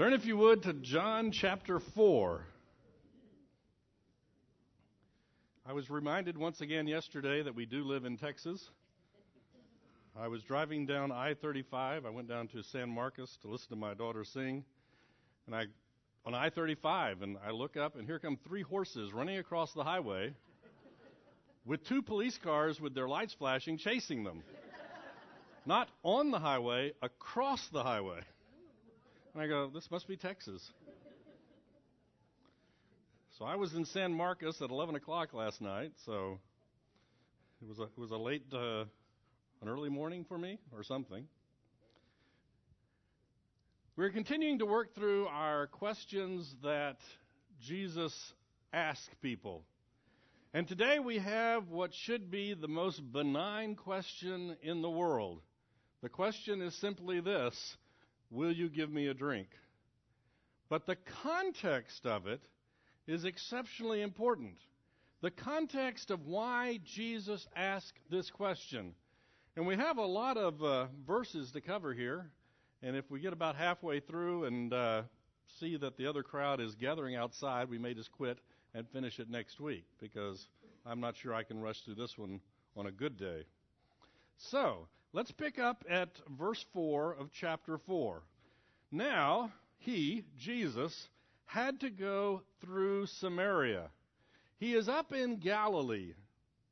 Turn, if you would, to John chapter 4. I was reminded once again yesterday that we do live in Texas. I was driving down I 35. I went down to San Marcos to listen to my daughter sing. And I, on I 35, and I look up, and here come three horses running across the highway with two police cars with their lights flashing chasing them. Not on the highway, across the highway. And I go, this must be Texas. So I was in San Marcos at 11 o'clock last night, so it was a, it was a late, uh, an early morning for me or something. We're continuing to work through our questions that Jesus asked people. And today we have what should be the most benign question in the world. The question is simply this Will you give me a drink? But the context of it is exceptionally important. The context of why Jesus asked this question. And we have a lot of uh, verses to cover here. And if we get about halfway through and uh, see that the other crowd is gathering outside, we may just quit and finish it next week because I'm not sure I can rush through this one on a good day. So, let's pick up at verse 4 of chapter 4. Now, he, Jesus, had to go through Samaria. He is up in Galilee,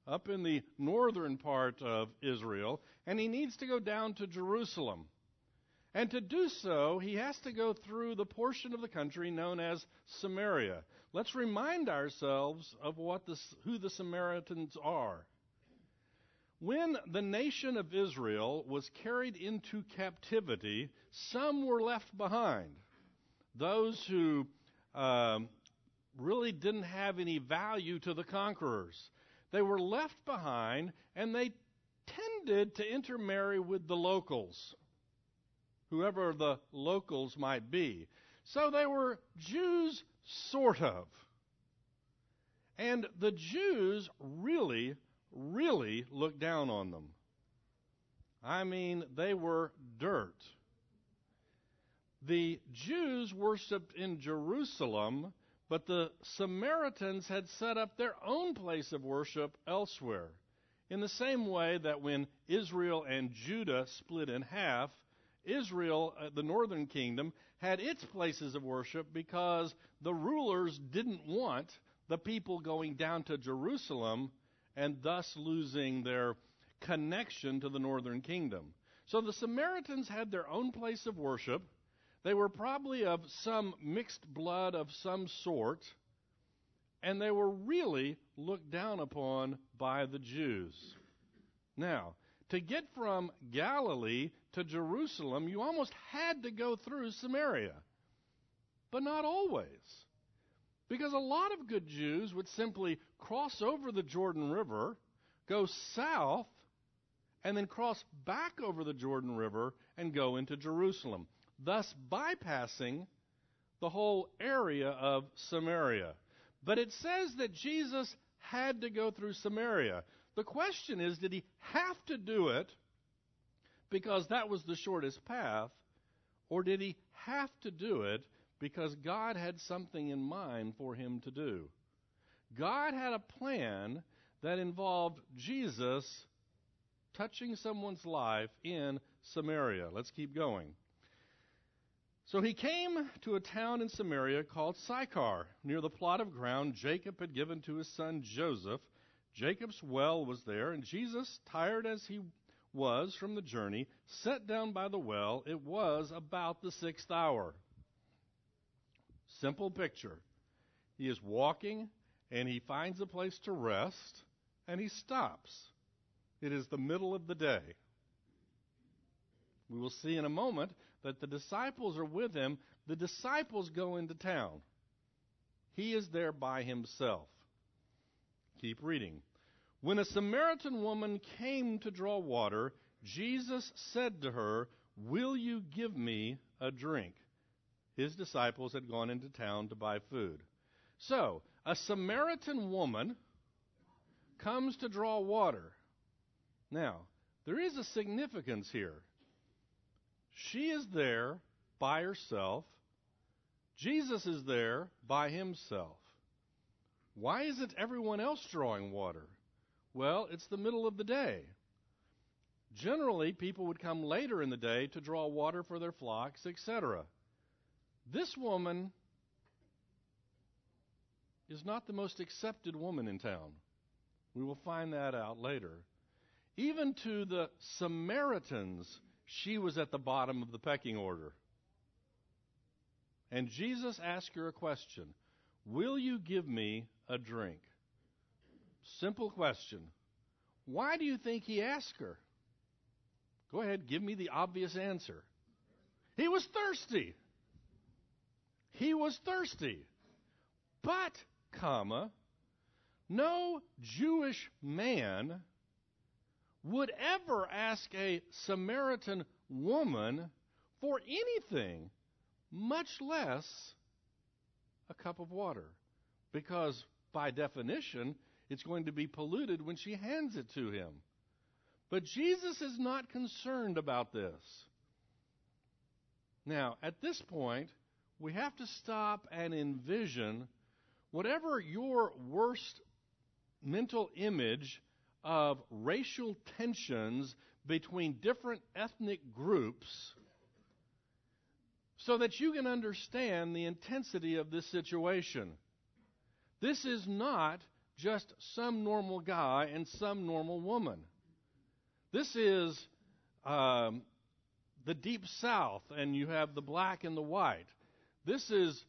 up in the northern part of Israel, and he needs to go down to Jerusalem. And to do so, he has to go through the portion of the country known as Samaria. Let's remind ourselves of what the, who the Samaritans are. When the nation of Israel was carried into captivity, some were left behind. Those who um, really didn't have any value to the conquerors. They were left behind, and they tended to intermarry with the locals, whoever the locals might be. So they were Jews, sort of. And the Jews really really looked down on them. I mean, they were dirt. The Jews worshiped in Jerusalem, but the Samaritans had set up their own place of worship elsewhere. In the same way that when Israel and Judah split in half, Israel, uh, the northern kingdom, had its places of worship because the rulers didn't want the people going down to Jerusalem and thus losing their connection to the northern kingdom. So the Samaritans had their own place of worship. They were probably of some mixed blood of some sort, and they were really looked down upon by the Jews. Now, to get from Galilee to Jerusalem, you almost had to go through Samaria. But not always. Because a lot of good Jews would simply cross over the Jordan River, go south, and then cross back over the Jordan River and go into Jerusalem, thus bypassing the whole area of Samaria. But it says that Jesus had to go through Samaria. The question is did he have to do it because that was the shortest path, or did he have to do it because God had something in mind for him to do. God had a plan that involved Jesus touching someone's life in Samaria. Let's keep going. So he came to a town in Samaria called Sychar, near the plot of ground Jacob had given to his son Joseph. Jacob's well was there, and Jesus, tired as he was from the journey, sat down by the well. It was about the sixth hour. Simple picture. He is walking and he finds a place to rest and he stops. It is the middle of the day. We will see in a moment that the disciples are with him. The disciples go into town. He is there by himself. Keep reading. When a Samaritan woman came to draw water, Jesus said to her, Will you give me a drink? His disciples had gone into town to buy food. So, a Samaritan woman comes to draw water. Now, there is a significance here. She is there by herself. Jesus is there by himself. Why isn't everyone else drawing water? Well, it's the middle of the day. Generally, people would come later in the day to draw water for their flocks, etc. This woman is not the most accepted woman in town. We will find that out later. Even to the Samaritans, she was at the bottom of the pecking order. And Jesus asked her a question Will you give me a drink? Simple question. Why do you think he asked her? Go ahead, give me the obvious answer. He was thirsty. He was thirsty. But, comma, no Jewish man would ever ask a Samaritan woman for anything, much less a cup of water. Because, by definition, it's going to be polluted when she hands it to him. But Jesus is not concerned about this. Now, at this point, we have to stop and envision whatever your worst mental image of racial tensions between different ethnic groups so that you can understand the intensity of this situation. This is not just some normal guy and some normal woman. This is um, the deep south, and you have the black and the white. This is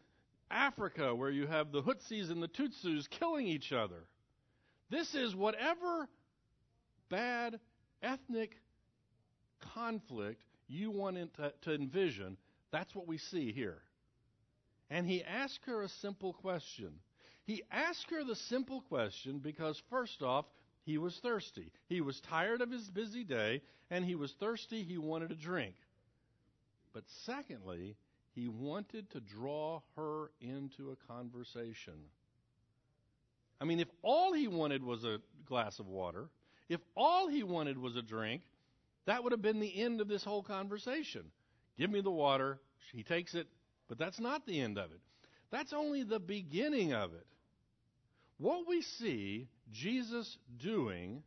Africa, where you have the Hutsis and the Tutsis killing each other. This is whatever bad ethnic conflict you want to, to envision. That's what we see here. And he asked her a simple question. He asked her the simple question because, first off, he was thirsty. He was tired of his busy day, and he was thirsty. He wanted a drink. But secondly, he wanted to draw her into a conversation. I mean, if all he wanted was a glass of water, if all he wanted was a drink, that would have been the end of this whole conversation. Give me the water. He takes it, but that's not the end of it. That's only the beginning of it. What we see Jesus doing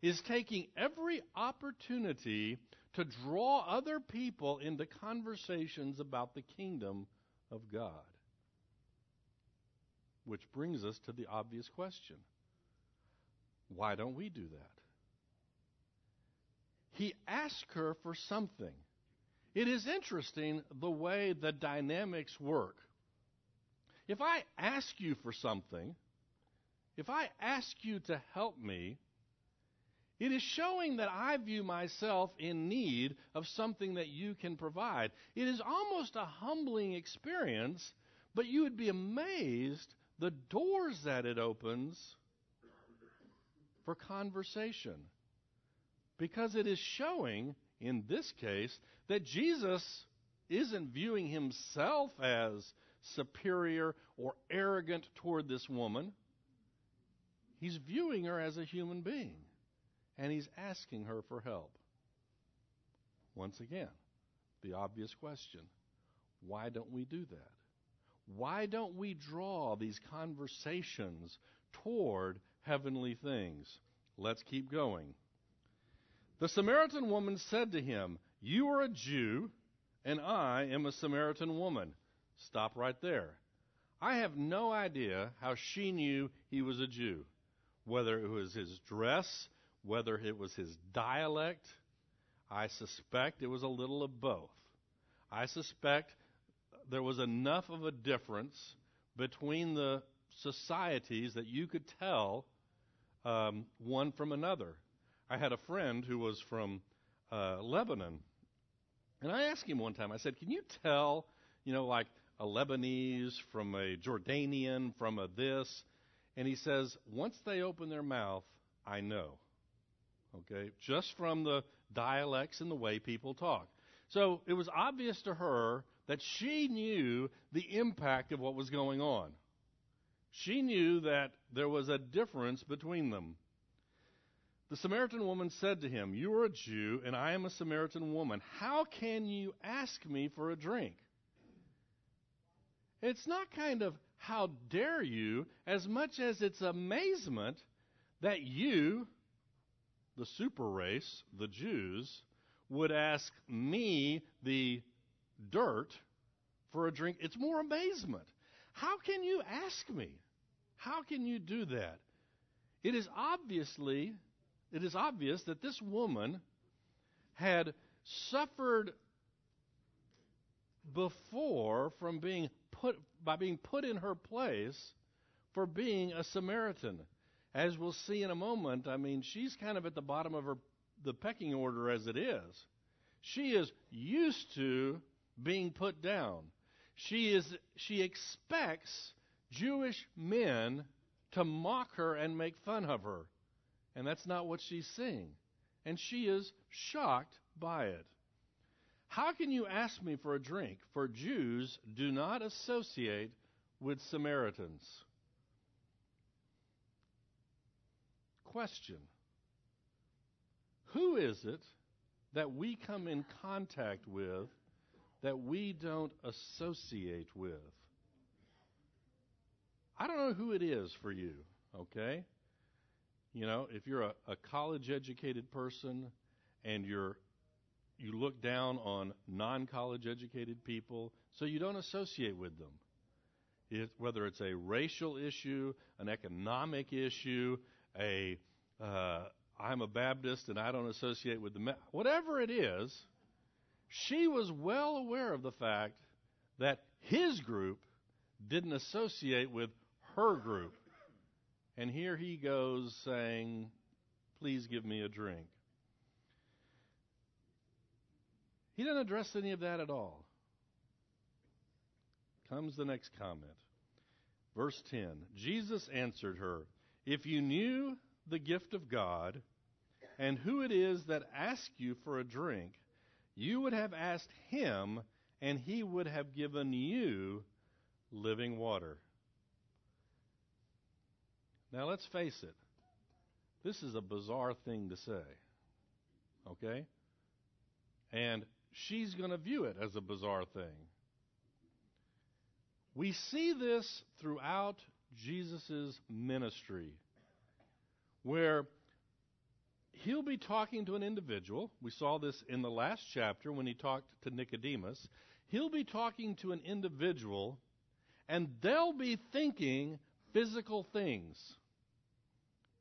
is taking every opportunity to draw other people into conversations about the kingdom of God. Which brings us to the obvious question why don't we do that? He asked her for something. It is interesting the way the dynamics work. If I ask you for something, if I ask you to help me, it is showing that I view myself in need of something that you can provide. It is almost a humbling experience, but you would be amazed the doors that it opens for conversation. Because it is showing, in this case, that Jesus isn't viewing himself as superior or arrogant toward this woman. He's viewing her as a human being and he's asking her for help. Once again, the obvious question why don't we do that? Why don't we draw these conversations toward heavenly things? Let's keep going. The Samaritan woman said to him, You are a Jew, and I am a Samaritan woman. Stop right there. I have no idea how she knew he was a Jew, whether it was his dress, whether it was his dialect. I suspect it was a little of both. I suspect there was enough of a difference between the societies that you could tell um, one from another. I had a friend who was from uh, Lebanon, and I asked him one time. I said, "Can you tell, you know, like a Lebanese from a Jordanian from a this?" And he says, "Once they open their mouth, I know." Okay, just from the dialects and the way people talk. So it was obvious to her that she knew the impact of what was going on. She knew that there was a difference between them. The Samaritan woman said to him, You are a Jew, and I am a Samaritan woman. How can you ask me for a drink? It's not kind of how dare you as much as it's amazement that you, the super race, the Jews, would ask me, the dirt, for a drink. It's more amazement. How can you ask me? How can you do that? It is obviously, it is obvious that this woman had suffered before from being put by being put in her place for being a Samaritan. As we'll see in a moment, I mean, she's kind of at the bottom of her the pecking order as it is. She is used to being put down. She is she expects Jewish men to mock her and make fun of her. And that's not what she's seeing. And she is shocked by it. How can you ask me for a drink? For Jews do not associate with Samaritans. Question Who is it that we come in contact with that we don't associate with? I don't know who it is for you, okay? You know, if you're a, a college educated person and you're you look down on non college educated people, so you don't associate with them. It, whether it's a racial issue, an economic issue, a uh, I'm a Baptist and I don't associate with the whatever it is, she was well aware of the fact that his group didn't associate with her group. And here he goes saying, Please give me a drink. He doesn't address any of that at all. Comes the next comment. Verse 10 Jesus answered her, If you knew the gift of God and who it is that asks you for a drink, you would have asked him, and he would have given you living water. Now let's face it. This is a bizarre thing to say. Okay? And she's going to view it as a bizarre thing. We see this throughout Jesus' ministry, where he'll be talking to an individual. We saw this in the last chapter when he talked to Nicodemus. He'll be talking to an individual, and they'll be thinking physical things.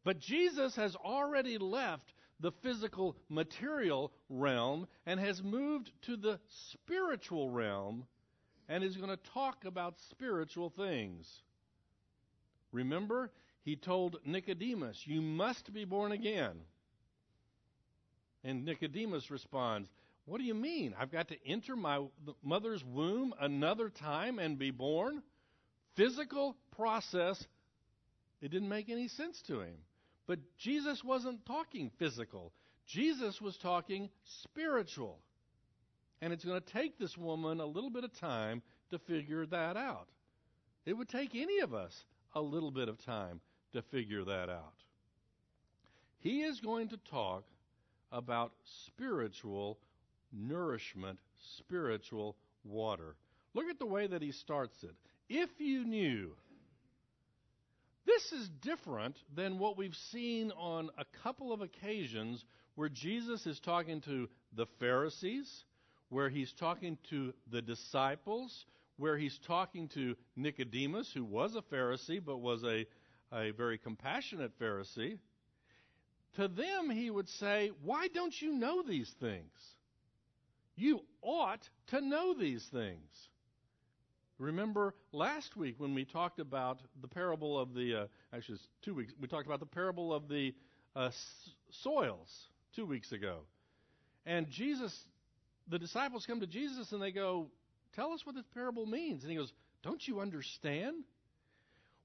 But Jesus has already left the physical material realm and has moved to the spiritual realm and is going to talk about spiritual things. Remember, he told Nicodemus, You must be born again. And Nicodemus responds, What do you mean? I've got to enter my mother's womb another time and be born? Physical process. It didn't make any sense to him. But Jesus wasn't talking physical, Jesus was talking spiritual. And it's going to take this woman a little bit of time to figure that out. It would take any of us a little bit of time to figure that out. He is going to talk about spiritual nourishment, spiritual water. Look at the way that he starts it. If you knew this is different than what we've seen on a couple of occasions where Jesus is talking to the Pharisees, where he's talking to the disciples, where he's talking to Nicodemus, who was a Pharisee but was a, a very compassionate Pharisee. To them, he would say, Why don't you know these things? You ought to know these things. Remember last week when we talked about the parable of the, uh, actually, it's two weeks, we talked about the parable of the uh, s- soils two weeks ago. And Jesus, the disciples come to Jesus and they go, Tell us what this parable means. And he goes, Don't you understand?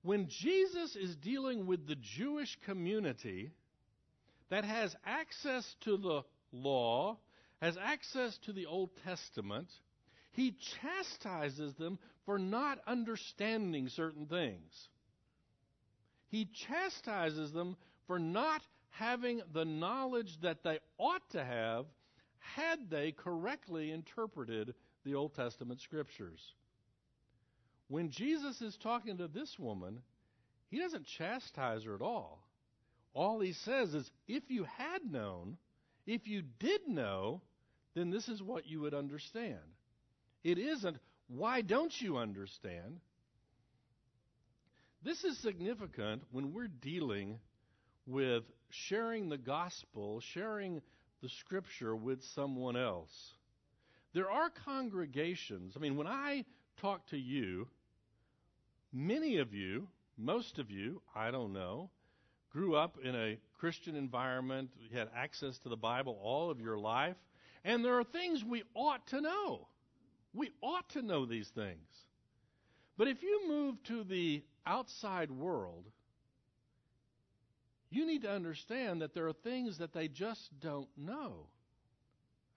When Jesus is dealing with the Jewish community that has access to the law, has access to the Old Testament, he chastises them for not understanding certain things. He chastises them for not having the knowledge that they ought to have had they correctly interpreted the Old Testament scriptures. when Jesus is talking to this woman, he doesn't chastise her at all. All he says is, if you had known, if you did know, then this is what you would understand. It isn't, why don't you understand? This is significant when we're dealing with sharing the gospel, sharing the scripture with someone else. There are congregations, I mean, when I talk to you, many of you, most of you, I don't know, grew up in a Christian environment, you had access to the Bible all of your life, and there are things we ought to know. We ought to know these things. But if you move to the outside world, you need to understand that there are things that they just don't know.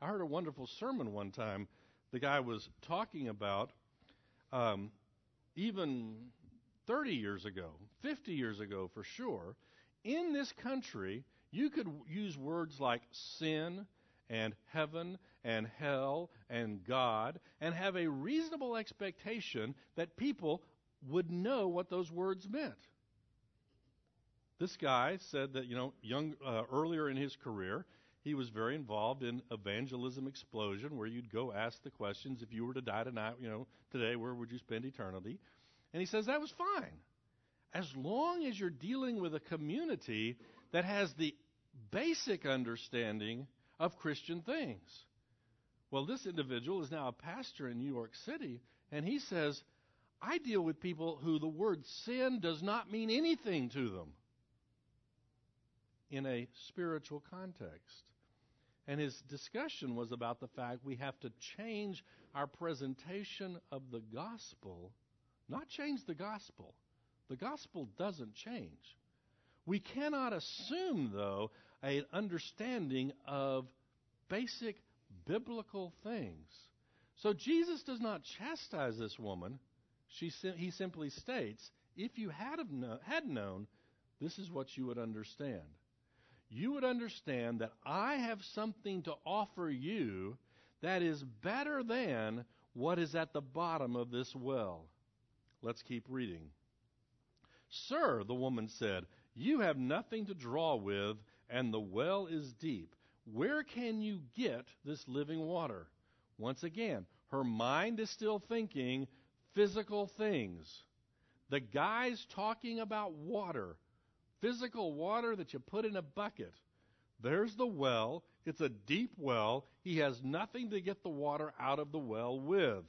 I heard a wonderful sermon one time. The guy was talking about um, even 30 years ago, 50 years ago for sure, in this country, you could use words like sin and heaven and hell and God and have a reasonable expectation that people would know what those words meant. This guy said that, you know, young uh, earlier in his career, he was very involved in evangelism explosion where you'd go ask the questions if you were to die tonight, you know, today where would you spend eternity? And he says that was fine. As long as you're dealing with a community that has the basic understanding of Christian things. Well, this individual is now a pastor in New York City, and he says, I deal with people who the word sin does not mean anything to them in a spiritual context. And his discussion was about the fact we have to change our presentation of the gospel, not change the gospel. The gospel doesn't change. We cannot assume, though, an understanding of basic biblical things. So Jesus does not chastise this woman. She, he simply states, if you had, have had known, this is what you would understand. You would understand that I have something to offer you that is better than what is at the bottom of this well. Let's keep reading. Sir, the woman said, you have nothing to draw with, and the well is deep. Where can you get this living water? Once again, her mind is still thinking physical things. The guy's talking about water, physical water that you put in a bucket. There's the well. It's a deep well. He has nothing to get the water out of the well with.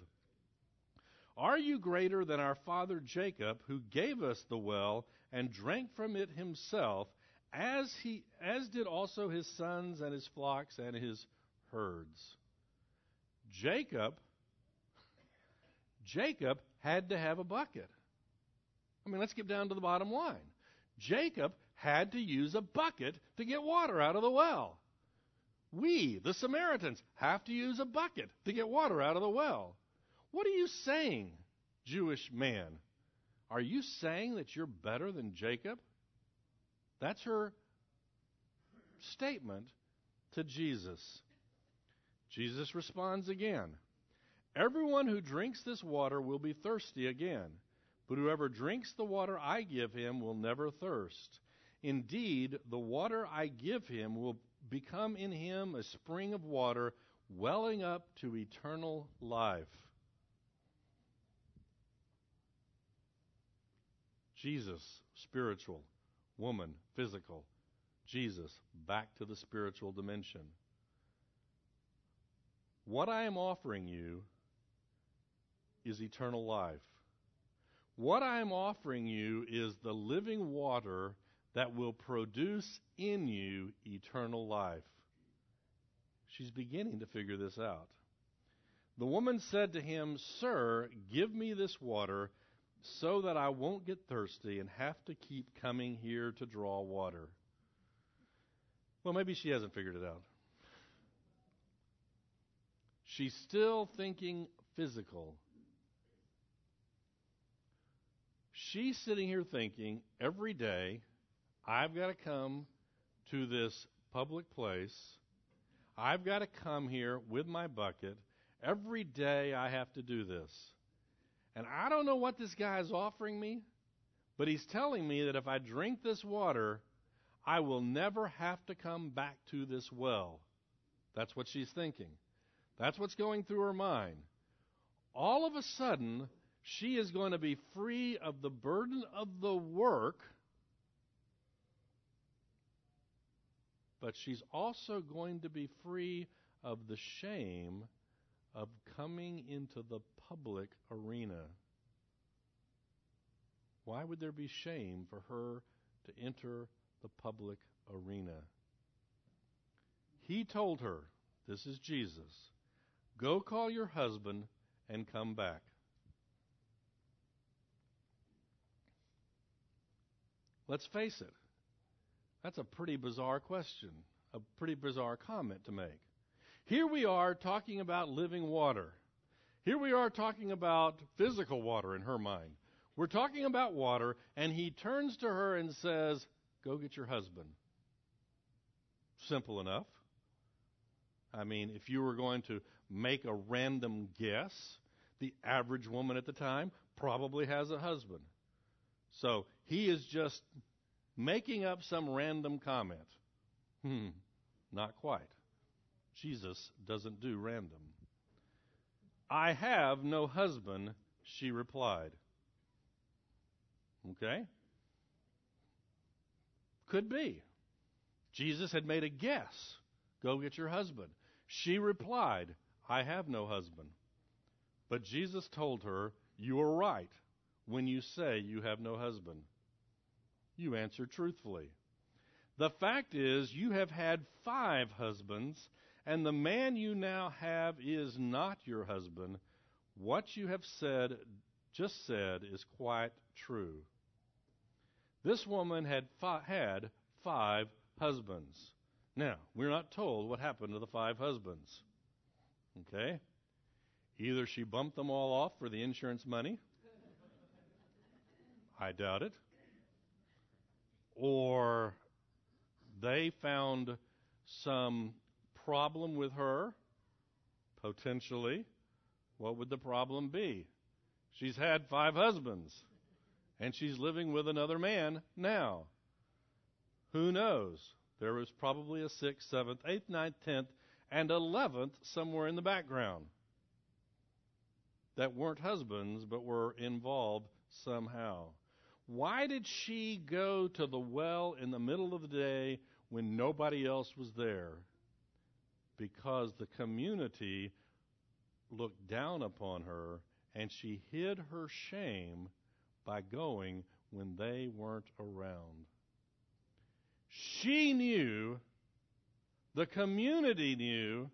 Are you greater than our father Jacob, who gave us the well and drank from it himself, as he as did also his sons and his flocks and his herds? Jacob Jacob had to have a bucket. I mean, let's get down to the bottom line. Jacob had to use a bucket to get water out of the well. We, the Samaritans, have to use a bucket to get water out of the well. What are you saying, Jewish man? Are you saying that you're better than Jacob? That's her statement to Jesus. Jesus responds again Everyone who drinks this water will be thirsty again, but whoever drinks the water I give him will never thirst. Indeed, the water I give him will become in him a spring of water welling up to eternal life. Jesus, spiritual. Woman, physical. Jesus, back to the spiritual dimension. What I am offering you is eternal life. What I am offering you is the living water that will produce in you eternal life. She's beginning to figure this out. The woman said to him, Sir, give me this water so that I won't get thirsty and have to keep coming here to draw water. Well, maybe she hasn't figured it out. She's still thinking physical. She's sitting here thinking every day, I've got to come to this public place. I've got to come here with my bucket. Every day I have to do this. And I don't know what this guy is offering me, but he's telling me that if I drink this water, I will never have to come back to this well. That's what she's thinking. That's what's going through her mind. All of a sudden, she is going to be free of the burden of the work, but she's also going to be free of the shame of coming into the public arena. Why would there be shame for her to enter the public arena? He told her, This is Jesus, go call your husband and come back. Let's face it, that's a pretty bizarre question, a pretty bizarre comment to make. Here we are talking about living water. Here we are talking about physical water in her mind. We're talking about water, and he turns to her and says, Go get your husband. Simple enough. I mean, if you were going to make a random guess, the average woman at the time probably has a husband. So he is just making up some random comment. Hmm, not quite. Jesus doesn't do random. I have no husband, she replied. Okay? Could be. Jesus had made a guess. Go get your husband. She replied, I have no husband. But Jesus told her, You are right when you say you have no husband. You answer truthfully. The fact is, you have had five husbands, and the man you now have is not your husband. What you have said, just said, is quite true. This woman had fi- had five husbands. Now, we're not told what happened to the five husbands. Okay? Either she bumped them all off for the insurance money. I doubt it or they found some problem with her, potentially, what would the problem be? She's had five husbands, and she's living with another man now. Who knows? There was probably a sixth, seventh, eighth, ninth, tenth, and eleventh somewhere in the background that weren't husbands but were involved somehow. Why did she go to the well in the middle of the day when nobody else was there? Because the community looked down upon her and she hid her shame by going when they weren't around. She knew, the community knew,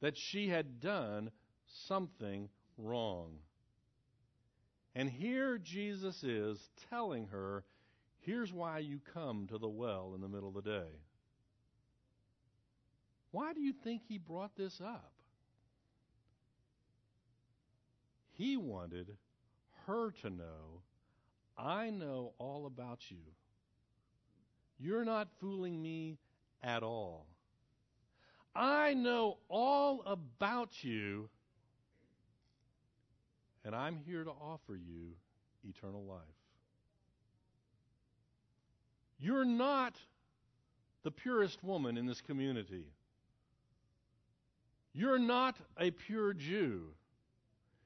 that she had done something wrong. And here Jesus is telling her, here's why you come to the well in the middle of the day. Why do you think he brought this up? He wanted her to know, I know all about you. You're not fooling me at all. I know all about you and I'm here to offer you eternal life. You're not the purest woman in this community. You're not a pure Jew.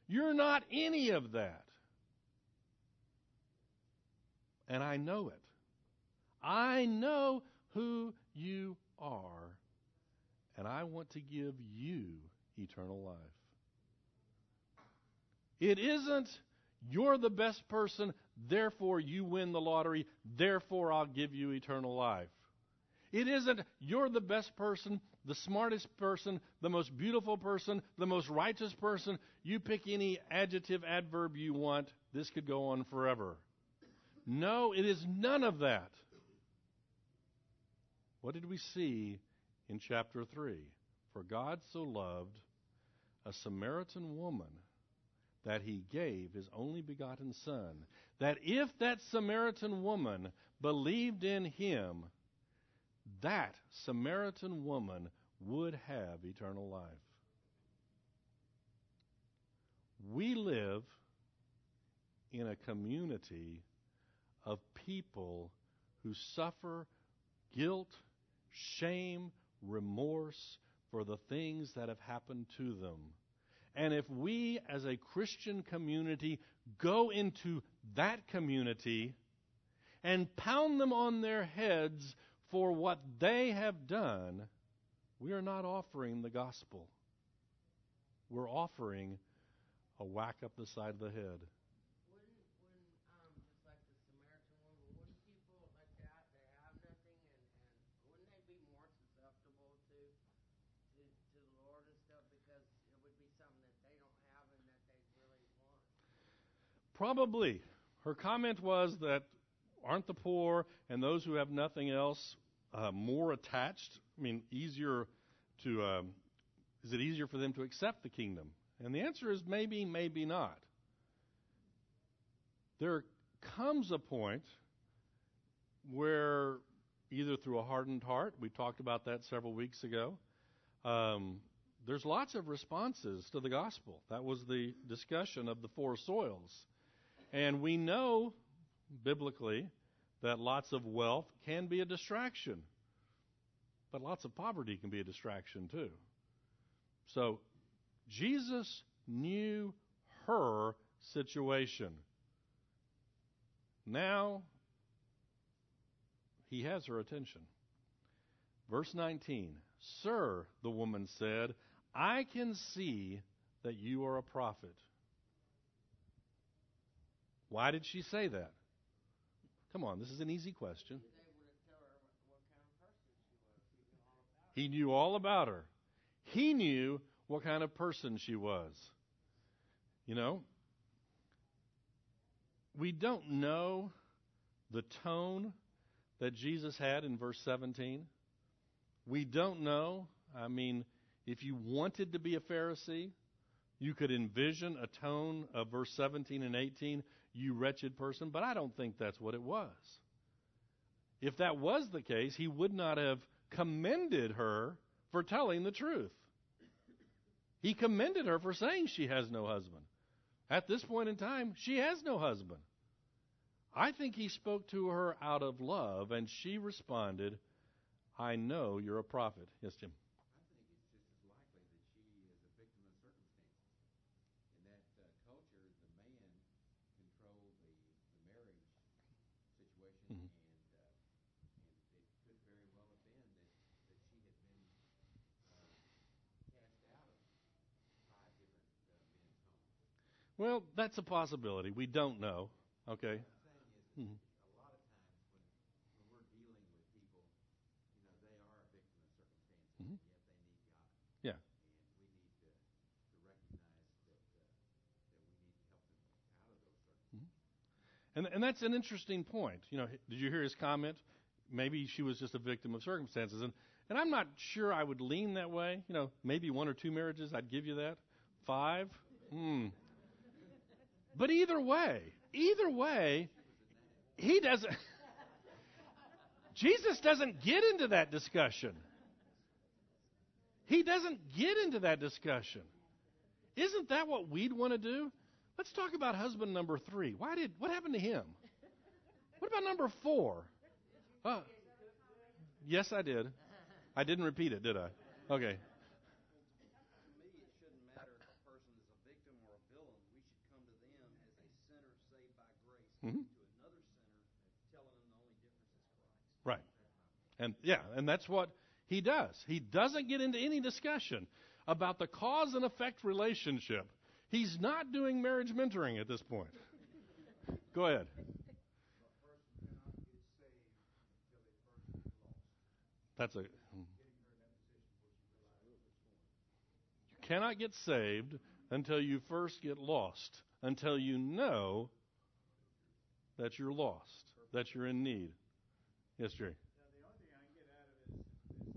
You're not any of that. And I know it. I know who you are. And I want to give you eternal life. It isn't you're the best person, therefore you win the lottery, therefore I'll give you eternal life. It isn't you're the best person, the smartest person, the most beautiful person, the most righteous person. You pick any adjective, adverb you want. This could go on forever. No, it is none of that. What did we see in chapter 3? For God so loved a Samaritan woman that he gave his only begotten Son, that if that Samaritan woman believed in him, that Samaritan woman would have eternal life. We live in a community of people who suffer guilt, shame, remorse for the things that have happened to them. And if we as a Christian community go into that community and pound them on their heads for what they have done, we are not offering the gospel. We're offering a whack up the side of the head. Wouldn't, wouldn't, um, just like the Samaritan woman, wouldn't people like that, they have nothing, and, and wouldn't they be more susceptible to, to, to the Lord and stuff because it would be something that they don't have and that they really want? Probably. Her comment was that aren't the poor and those who have nothing else uh, more attached? I mean, easier to. Um, is it easier for them to accept the kingdom? And the answer is maybe, maybe not. There comes a point where, either through a hardened heart, we talked about that several weeks ago, um, there's lots of responses to the gospel. That was the discussion of the four soils. And we know biblically that lots of wealth can be a distraction, but lots of poverty can be a distraction too. So Jesus knew her situation. Now he has her attention. Verse 19 Sir, the woman said, I can see that you are a prophet. Why did she say that? Come on, this is an easy question. He knew all about her. He knew what kind of person she was. You know, we don't know the tone that Jesus had in verse 17. We don't know. I mean, if you wanted to be a Pharisee, you could envision a tone of verse 17 and 18, you wretched person, but I don't think that's what it was. If that was the case, he would not have commended her for telling the truth. He commended her for saying she has no husband. At this point in time, she has no husband. I think he spoke to her out of love, and she responded, I know you're a prophet. Yes, Jim. I think it's just as likely that she is a victim of circumstances. In that uh, culture, the man controlled the, the marriage situation, Mhm. and uh, and it could very well have been that, that she had been uh, cast out of five different uh, men's homes. Well, that's a possibility. We don't know. Okay. What I'm saying is, Mhm. a lot of times when when we're dealing with people, you know, they are a victim of circumstances, Mhm. and yet they need God. Yeah. And we need to, to recognize that uh, that we need to help them out of those circumstances. And, and that's an interesting point. You know, did you hear his comment? Maybe she was just a victim of circumstances. And, and I'm not sure I would lean that way. You know, maybe one or two marriages, I'd give you that. Five? Hmm. But either way, either way, he doesn't. Jesus doesn't get into that discussion. He doesn't get into that discussion. Isn't that what we'd want to do? Let's talk about husband number three. Why did what happened to him? What about number four? Uh, yes, I did. I didn't repeat it, did I? Okay. To me, it shouldn't matter if a person is a victim or a villain. We should come to them as a sinner saved by grace, Mhm. to another sinner, telling them the only difference is Christ. Right. And yeah, and that's what he does. He doesn't get into any discussion about the cause and effect relationship. He's not doing marriage mentoring at this point. Go ahead. That's a. You cannot get saved until you first get lost, until you know that you're lost, that you're in need. Yes, Jerry. Now, the only thing I can get out of it is, is that,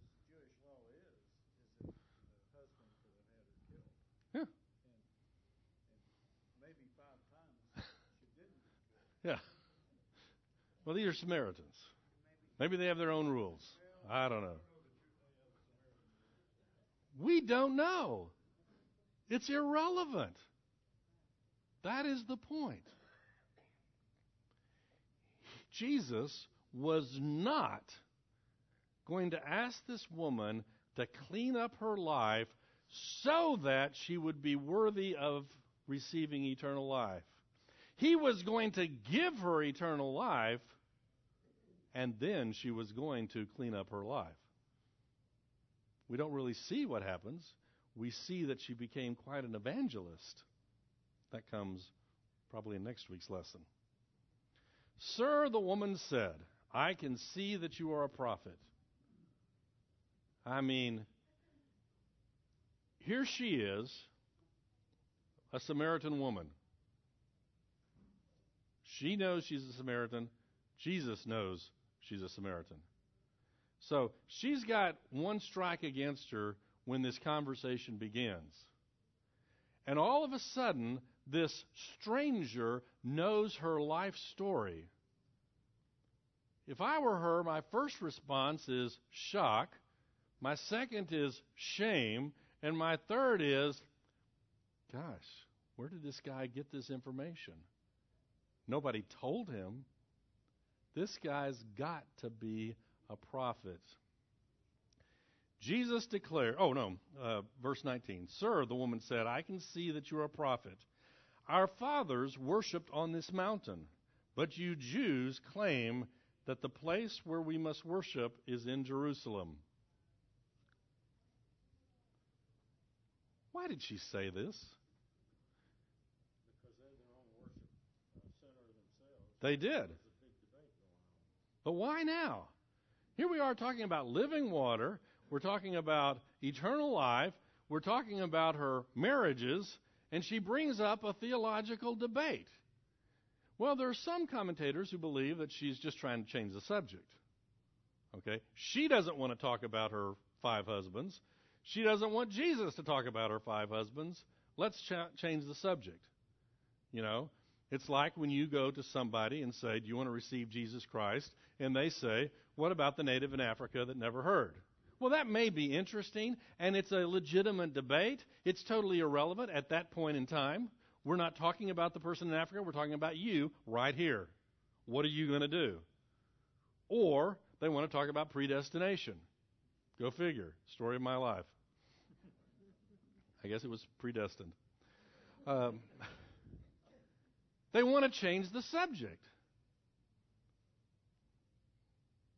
is Jewish law is, is that the husband could have had her killed. Yeah. Maybe five times she didn't. Yeah. Well, these are Samaritans. Maybe they have their own rules. I don't know. We don't know. It's irrelevant. That is the point. Jesus was not going to ask this woman to clean up her life so that she would be worthy of receiving eternal life. He was going to give her eternal life, and then she was going to clean up her life. We don't really see what happens. We see that she became quite an evangelist. That comes probably in next week's lesson. Sir, the woman said, I can see that you are a prophet. I mean, here she is, a Samaritan woman. She knows she's a Samaritan. Jesus knows she's a Samaritan. So she's got one strike against her when this conversation begins. And all of a sudden, this stranger knows her life story. If I were her, my first response is shock. My second is shame. And my third is, gosh, where did this guy get this information? Nobody told him. This guy's got to be a prophet. Jesus declared, oh no, uh, verse 19. Sir, the woman said, I can see that you're a prophet. Our fathers worshipped on this mountain, but you Jews claim that the place where we must worship is in Jerusalem. Why did she say this? Because they're their own worship uh, center themselves. They did. There's a big debate going on. But why now? Here we are talking about living water. We're talking about eternal life. We're talking about her marriages. And she brings up a theological debate. Well, there are some commentators who believe that she's just trying to change the subject. Okay? She doesn't want to talk about her five husbands. She doesn't want Jesus to talk about her five husbands. Let's ch- change the subject. You know, it's like when you go to somebody and say, Do you want to receive Jesus Christ? And they say, What about the native in Africa that never heard? Well, that may be interesting, and it's a legitimate debate. It's totally irrelevant at that point in time. We're not talking about the person in Africa, we're talking about you right here. What are you going to do? Or they want to talk about predestination. Go figure. Story of my life. I guess it was predestined. Um, they want to change the subject.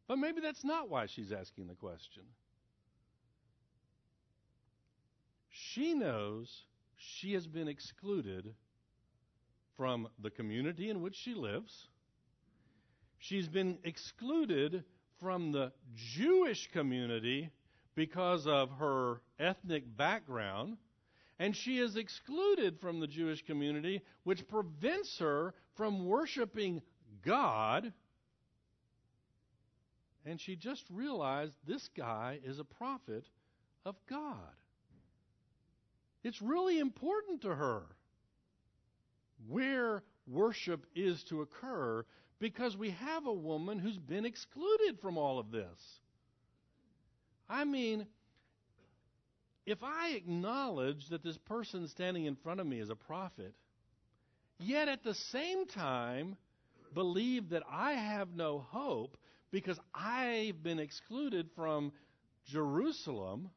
But maybe that's not why she's asking the question. She knows she has been excluded from the community in which she lives. She's been excluded from the Jewish community because of her ethnic background. And she is excluded from the Jewish community, which prevents her from worshiping God. And she just realized this guy is a prophet of God. It's really important to her where worship is to occur because we have a woman who's been excluded from all of this. I mean, if I acknowledge that this person standing in front of me is a prophet, yet at the same time believe that I have no hope because I've been excluded from Jerusalem,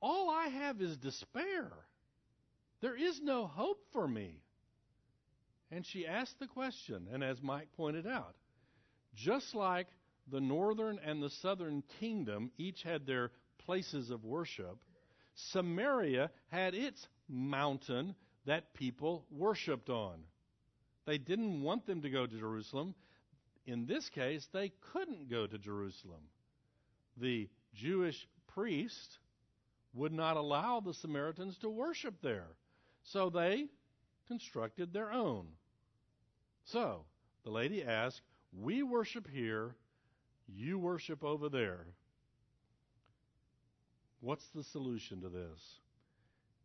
all I have is despair. There is no hope for me. And she asked the question, and as Mike pointed out, just like the northern and the southern kingdom each had their places of worship, Samaria had its mountain that people worshiped on. They didn't want them to go to Jerusalem. In this case, they couldn't go to Jerusalem. The Jewish priest would not allow the Samaritans to worship there. So they constructed their own. So the lady asked, We worship here, you worship over there. What's the solution to this?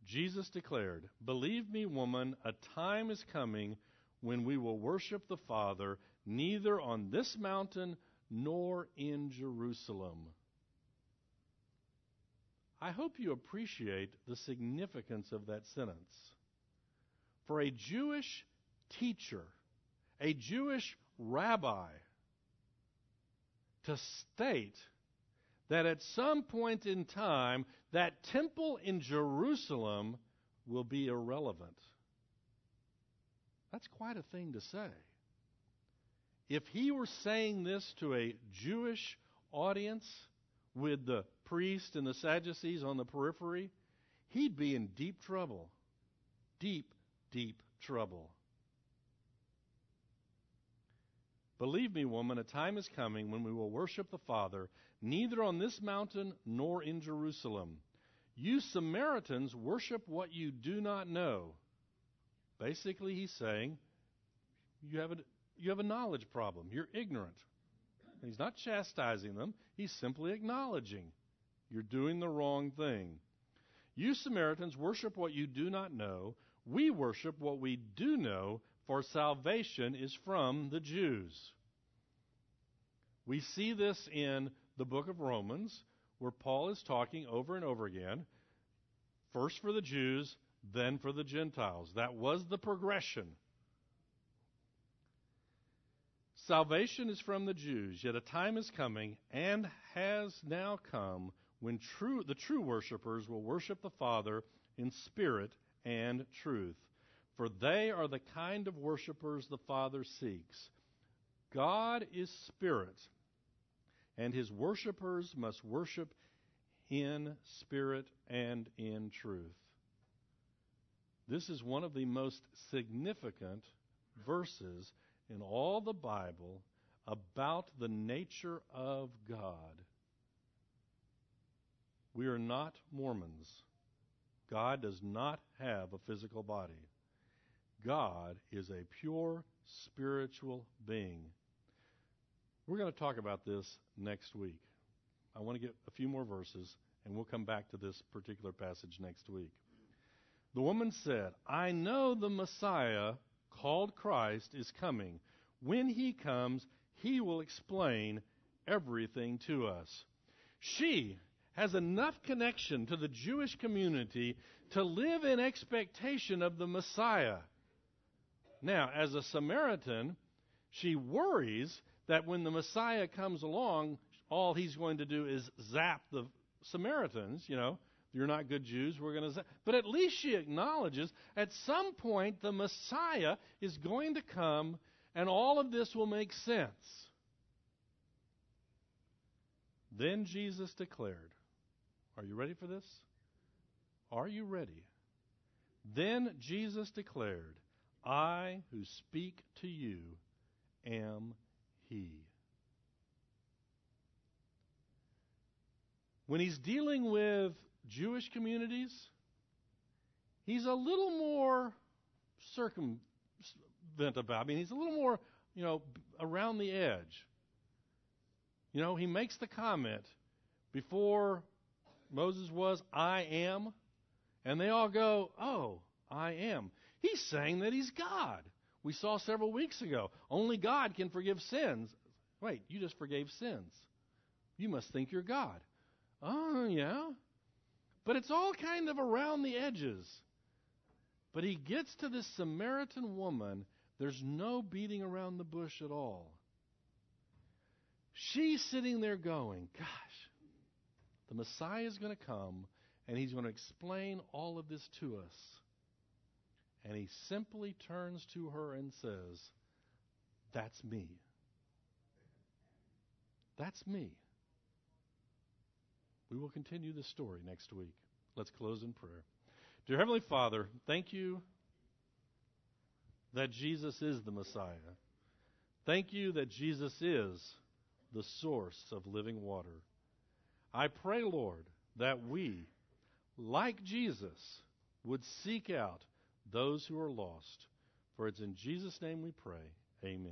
Jesus declared, Believe me, woman, a time is coming when we will worship the Father neither on this mountain nor in Jerusalem. I hope you appreciate the significance of that sentence. For a Jewish teacher, a Jewish rabbi, to state that at some point in time, that temple in Jerusalem will be irrelevant. That's quite a thing to say. If he were saying this to a Jewish audience with the priests and the Sadducees on the periphery, he'd be in deep trouble. Deep, deep trouble. Believe me, woman, a time is coming when we will worship the Father neither on this mountain nor in Jerusalem. You Samaritans worship what you do not know. Basically, he's saying you have a, you have a knowledge problem. You're ignorant. he's not chastising them, he's simply acknowledging you're doing the wrong thing. You Samaritans worship what you do not know. We worship what we do know, for salvation is from the Jews. We see this in the book of Romans, where Paul is talking over and over again first for the Jews, then for the Gentiles. That was the progression. Salvation is from the Jews, yet a time is coming and has now come when true, the true worshippers will worship the Father in spirit and truth. For they are the kind of worshippers the Father seeks. God is spirit, and his worshippers must worship in spirit and in truth. This is one of the most significant verses in all the Bible about the nature of God. We are not Mormons. God does not have a physical body. God is a pure spiritual being. We're going to talk about this next week. I want to get a few more verses, and we'll come back to this particular passage next week. The woman said, I know the Messiah, called Christ, is coming. When he comes, he will explain everything to us. She has enough connection to the Jewish community to live in expectation of the Messiah. Now, as a Samaritan, she worries that when the Messiah comes along, all he's going to do is zap the Samaritans, you know. You're not good Jews, we're going to. But at least she acknowledges at some point the Messiah is going to come and all of this will make sense. Then Jesus declared, Are you ready for this? Are you ready? Then Jesus declared, I who speak to you am he. When he's dealing with Jewish communities, he's a little more circumvent about. I mean, he's a little more, you know, around the edge. You know, he makes the comment before Moses was, I am. And they all go, Oh, I am. He's saying that he's God. We saw several weeks ago. Only God can forgive sins. Wait, you just forgave sins. You must think you're God. Oh, yeah. But it's all kind of around the edges. But he gets to this Samaritan woman. There's no beating around the bush at all. She's sitting there going, Gosh, the Messiah is going to come and he's going to explain all of this to us. And he simply turns to her and says, That's me. That's me. We will continue the story next week. Let's close in prayer. Dear Heavenly Father, thank you that Jesus is the Messiah. Thank you that Jesus is the source of living water. I pray, Lord, that we, like Jesus, would seek out those who are lost. For it's in Jesus' name we pray. Amen.